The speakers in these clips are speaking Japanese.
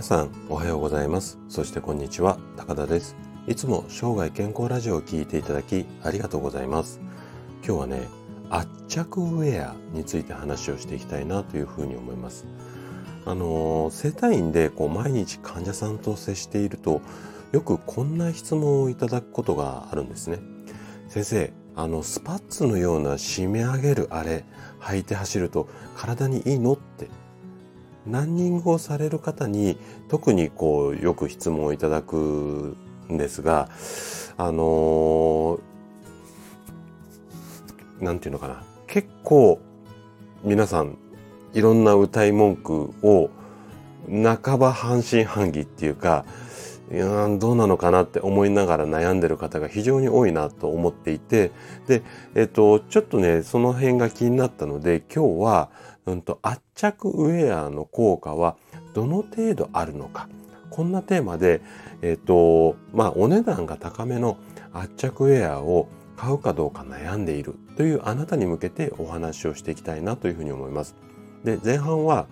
皆さんおはようございます。そしてこんにちは。高田です。いつも生涯健康ラジオを聞いていただきありがとうございます。今日はね圧着ウェアについて話をしていきたいなというふうに思います。あの整体院でこう毎日患者さんと接しているとよくこんな質問をいただくことがあるんですね。先生あのスパッツのような締め上げるあれ履いて走ると体にいいのってランニングをされる方に特にこうよく質問をいただくんですがあのなんていうのかな。結構皆さんいろんな歌い文句を半ば半信半疑っていうかいやどうなのかなって思いながら悩んでる方が非常に多いなと思っていてで、えっと、ちょっとねその辺が気になったので今日はうんと、圧着ウェアの効果はどの程度あるのか。こんなテーマで、えっ、ー、と、まあ、お値段が高めの圧着ウェアを買うかどうか悩んでいるというあなたに向けてお話をしていきたいなというふうに思います。で、前半は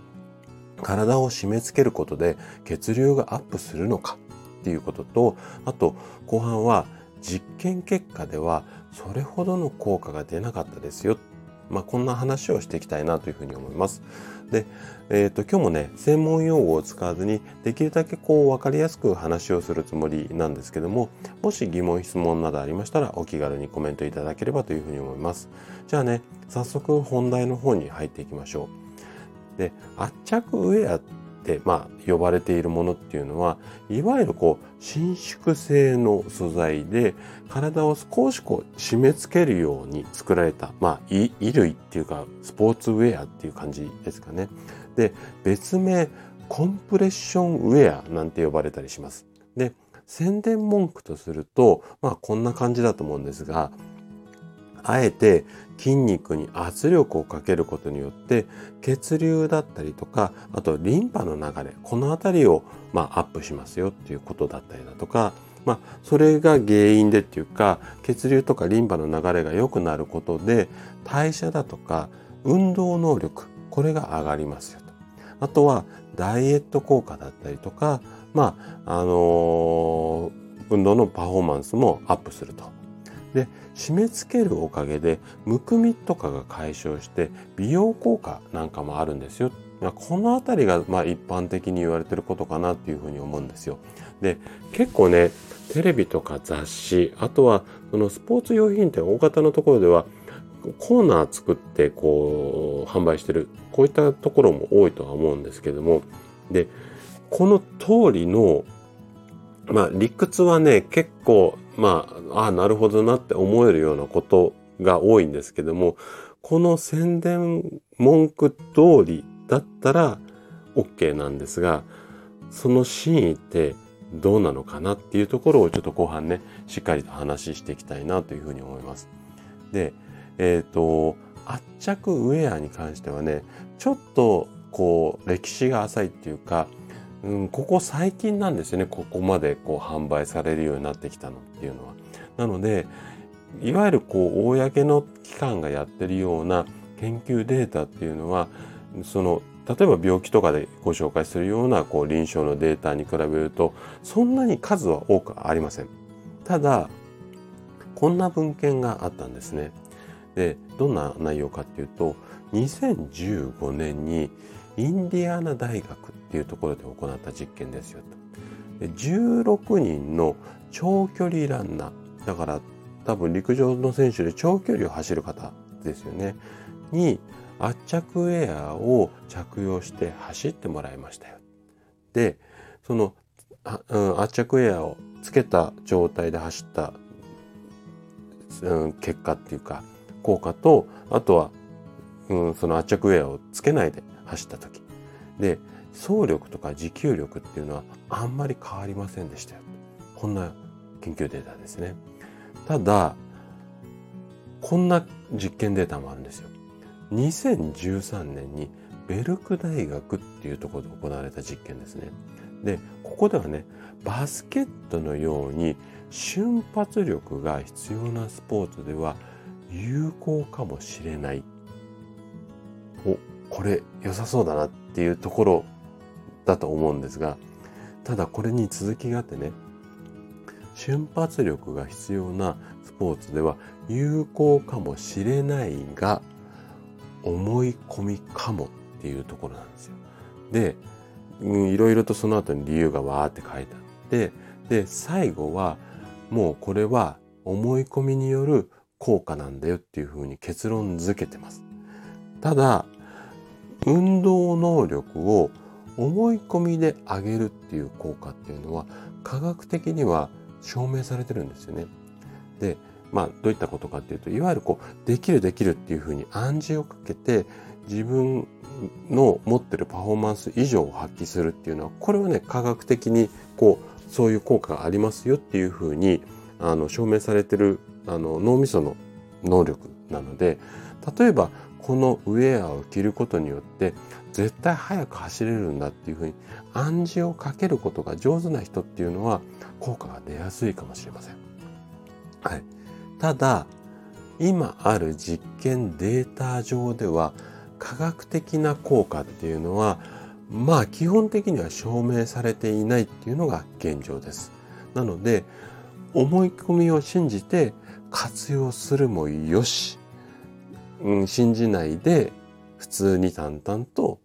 体を締め付けることで血流がアップするのかっていうことと、あと後半は実験結果ではそれほどの効果が出なかったですよまあ、こんな話をしていきたいなというふうに思います。で、えっ、ー、と、今日もね、専門用語を使わずに、できるだけこう、わかりやすく話をするつもりなんですけども、もし疑問、質問などありましたら、お気軽にコメントいただければというふうに思います。じゃあね、早速本題の方に入っていきましょう。で、圧着ウェアっ、まあ、呼ばれているものっていうのは、いわゆるこう、伸縮性の素材で、体を少しこう、締め付けるように作られた、まあ、衣類っていうか、スポーツウェアっていう感じですかね。で、別名、コンプレッションウェアなんて呼ばれたりします。で、宣伝文句とすると、まあ、こんな感じだと思うんですが、あえて筋肉に圧力をかけることによって血流だったりとかあとリンパの流れこの辺りをまあアップしますよっていうことだったりだとかまあそれが原因でっていうか血流とかリンパの流れが良くなることで代謝だとか運動能力これが上がりますよと。あとはダイエット効果だったりとかまああのー、運動のパフォーマンスもアップすると。で締め付けるおかげでむくみとかが解消して美容効果なんかもあるんですよ。この辺りがまあ一般的に言われてることかなっていうふうに思うんですよ。で結構ねテレビとか雑誌あとはそのスポーツ用品店大型のところではコーナー作ってこう販売してるこういったところも多いとは思うんですけどもでこの通りのまあ理屈はね結構まあ、ああ、なるほどなって思えるようなことが多いんですけども、この宣伝文句通りだったら OK なんですが、その真意ってどうなのかなっていうところをちょっと後半ね、しっかりと話していきたいなというふうに思います。で、えっ、ー、と、圧着ウェアに関してはね、ちょっとこう歴史が浅いっていうか、うん、ここ最近なんですよねここまでこう販売されるようになってきたのっていうのは。なのでいわゆるこう公の機関がやってるような研究データっていうのはその例えば病気とかでご紹介するようなこう臨床のデータに比べるとそんなに数は多くありません。ただこんな文献があったんですね。でどんな内容かっていうと2015年にインディアナ大学っていうところで行った実験ですよと。で16人の長距離ランナー、だから多分陸上の選手で長距離を走る方ですよね、に圧着ウェアを着用して走ってもらいましたよ。で、その、うん、圧着ウェアをつけた状態で走った、うん、結果っていうか効果とあとは、うん、その圧着ウェアをつけないで走った時で走力とか持久力っていうのはあんまり変わりませんでしたよ。こんな研究データですね。ただ、こんな実験データもあるんですよ。2013年にベルク大学っていうところで行われた実験ですね。で、ここではね、バスケットのように瞬発力が必要なスポーツでは有効かもしれない。お、これ良さそうだなっていうところだと思うんですが、ただこれに続きがあってね、瞬発力が必要なスポーツでは有効かもしれないが、思い込みかもっていうところなんですよ。で、いろいろとその後に理由がわーって書いてあって、で、最後はもうこれは思い込みによる効果なんだよっていうふうに結論付けてます。ただ、運動能力を思い込みで上げるっていう効果っていうのは科学的には証明されてるんですよね。で、まあどういったことかっていうと、いわゆるこう、できるできるっていうふうに暗示をかけて自分の持ってるパフォーマンス以上を発揮するっていうのは、これはね、科学的にこう、そういう効果がありますよっていうふうに、あの、証明されてる、あの、脳みその能力なので、例えば、このウェアを着ることによって、絶対速く走れるんだっていうふうに暗示をかけることが上手な人っていうのは効果が出やすいかもしれません。はい。ただ、今ある実験データ上では科学的な効果っていうのはまあ基本的には証明されていないっていうのが現状です。なので思い込みを信じて活用するもよし、うん、信じないで普通に淡々と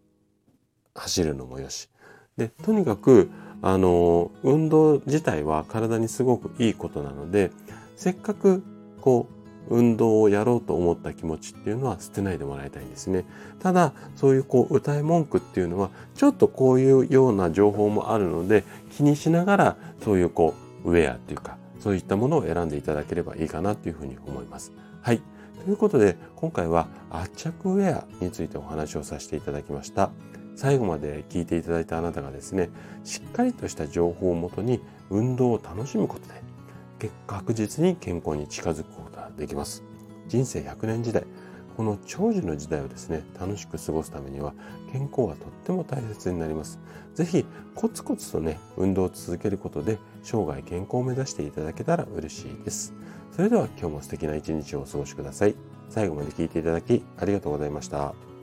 走るのもよし。で、とにかく、あの、運動自体は体にすごくいいことなので、せっかくこう運動をやろうと思った気持ちっていうのは捨てないでもらいたいんですね。ただ、そういうこう歌い文句っていうのは、ちょっとこういうような情報もあるので、気にしながら、そういうこう、ウェアっていうか、そういったものを選んでいただければいいかなっていうふうに思います。はい。ということで、今回は圧着ウェアについてお話をさせていただきました。最後まで聞いていただいたあなたがですね、しっかりとした情報をもとに運動を楽しむことで、確実に健康に近づくことができます。人生100年時代、この長寿の時代をですね、楽しく過ごすためには健康はとっても大切になります。是非コツコツとね、運動を続けることで生涯健康を目指していただけたら嬉しいです。それでは今日も素敵な一日をお過ごしください。最後まで聞いていただきありがとうございました。